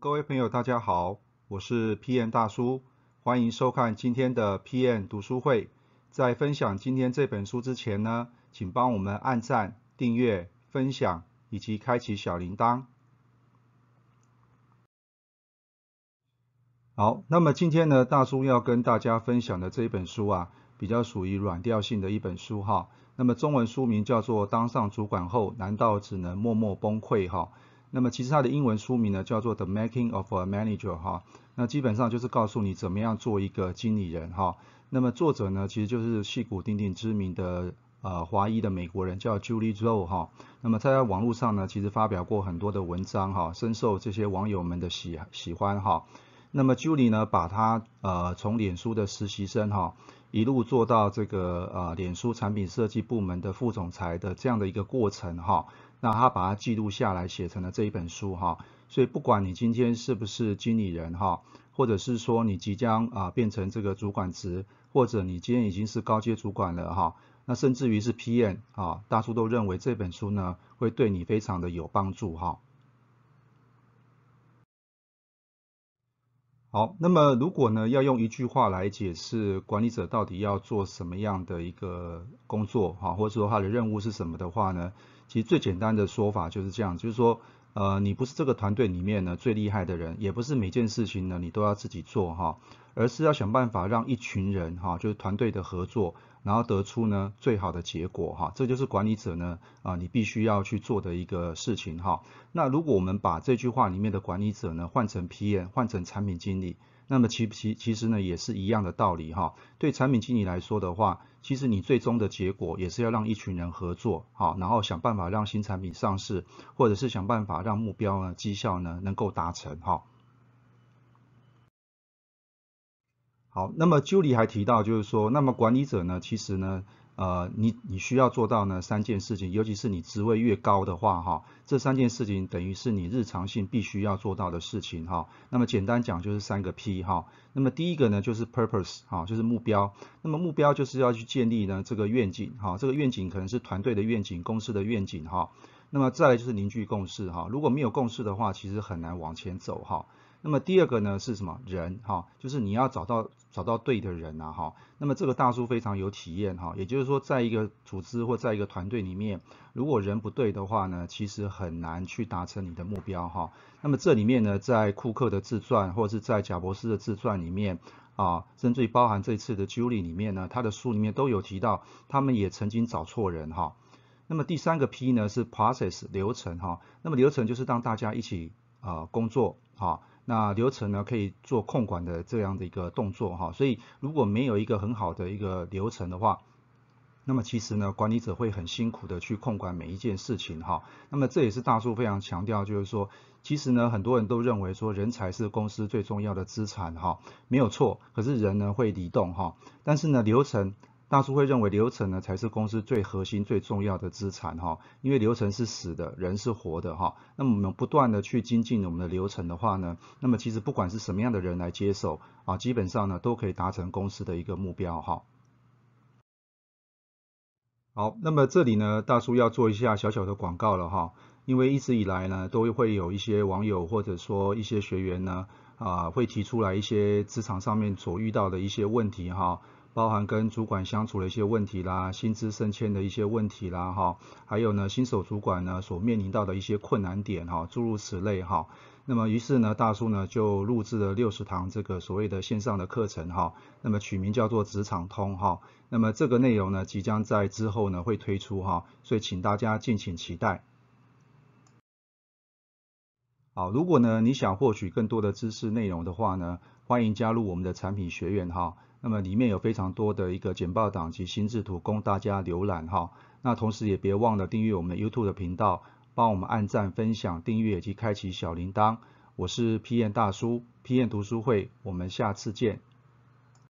各位朋友，大家好，我是 PM 大叔，欢迎收看今天的 PM 读书会。在分享今天这本书之前呢，请帮我们按赞、订阅、分享以及开启小铃铛。好，那么今天呢，大叔要跟大家分享的这一本书啊，比较属于软调性的一本书哈。那么中文书名叫做《当上主管后，难道只能默默崩溃》哈。那么其实它的英文书名呢叫做 The Making of a Manager 哈，那基本上就是告诉你怎么样做一个经理人哈。那么作者呢其实就是戏骨鼎鼎知名的呃华裔的美国人叫 Julie Zhou 哈。那么他在网络上呢其实发表过很多的文章哈，深受这些网友们的喜喜欢哈。那么 Julie 呢把他呃从脸书的实习生哈一路做到这个呃脸书产品设计部门的副总裁的这样的一个过程哈。那他把它记录下来，写成了这一本书哈。所以不管你今天是不是经理人哈，或者是说你即将啊变成这个主管职，或者你今天已经是高阶主管了哈，那甚至于是 PM 啊，大叔都认为这本书呢会对你非常的有帮助哈。好，那么如果呢要用一句话来解释管理者到底要做什么样的一个工作哈，或者说他的任务是什么的话呢？其实最简单的说法就是这样，就是说，呃，你不是这个团队里面呢最厉害的人，也不是每件事情呢你都要自己做哈，而是要想办法让一群人哈，就是团队的合作，然后得出呢最好的结果哈，这就是管理者呢啊你必须要去做的一个事情哈。那如果我们把这句话里面的管理者呢换成 PM，换成产品经理。那么其其其实呢也是一样的道理哈，对产品经理来说的话，其实你最终的结果也是要让一群人合作，好，然后想办法让新产品上市，或者是想办法让目标呢绩效呢能够达成哈。好，那么 Julie 还提到就是说，那么管理者呢其实呢。呃，你你需要做到呢三件事情，尤其是你职位越高的话，哈，这三件事情等于是你日常性必须要做到的事情，哈。那么简单讲就是三个 P，哈。那么第一个呢就是 Purpose，哈，就是目标。那么目标就是要去建立呢这个愿景，哈，这个愿景可能是团队的愿景、公司的愿景，哈。那么再来就是凝聚共识，哈。如果没有共识的话，其实很难往前走，哈。那么第二个呢是什么人哈？就是你要找到找到对的人呐哈。那么这个大叔非常有体验哈，也就是说在一个组织或在一个团队里面，如果人不对的话呢，其实很难去达成你的目标哈。那么这里面呢，在库克的自传或者是在贾博士的自传里面啊，甚至包含这次的 Julie 里面呢，他的书里面都有提到，他们也曾经找错人哈。那么第三个 P 呢是 Process 流程哈。那么流程就是让大家一起啊工作哈。那流程呢可以做控管的这样的一个动作哈，所以如果没有一个很好的一个流程的话，那么其实呢管理者会很辛苦的去控管每一件事情哈。那么这也是大叔非常强调，就是说其实呢很多人都认为说人才是公司最重要的资产哈，没有错。可是人呢会移动哈，但是呢流程。大叔会认为流程呢才是公司最核心、最重要的资产哈，因为流程是死的，人是活的哈。那么我们不断的去精进我们的流程的话呢，那么其实不管是什么样的人来接手啊，基本上呢都可以达成公司的一个目标哈。好，那么这里呢大叔要做一下小小的广告了哈，因为一直以来呢都会有一些网友或者说一些学员呢啊会提出来一些职场上面所遇到的一些问题哈。包含跟主管相处的一些问题啦，薪资升迁的一些问题啦，哈，还有呢，新手主管呢所面临到的一些困难点，哈，诸如此类，哈。那么于是呢，大叔呢就录制了六十堂这个所谓的线上的课程，哈，那么取名叫做职场通，哈。那么这个内容呢即将在之后呢会推出，哈，所以请大家敬请期待。好，如果呢你想获取更多的知识内容的话呢，欢迎加入我们的产品学院，哈。那么里面有非常多的一个简报档及心智图供大家浏览哈。那同时也别忘了订阅我们的 YouTube 的频道，帮我们按赞、分享、订阅以及开启小铃铛。我是 P N 大叔，P N 读书会，我们下次见。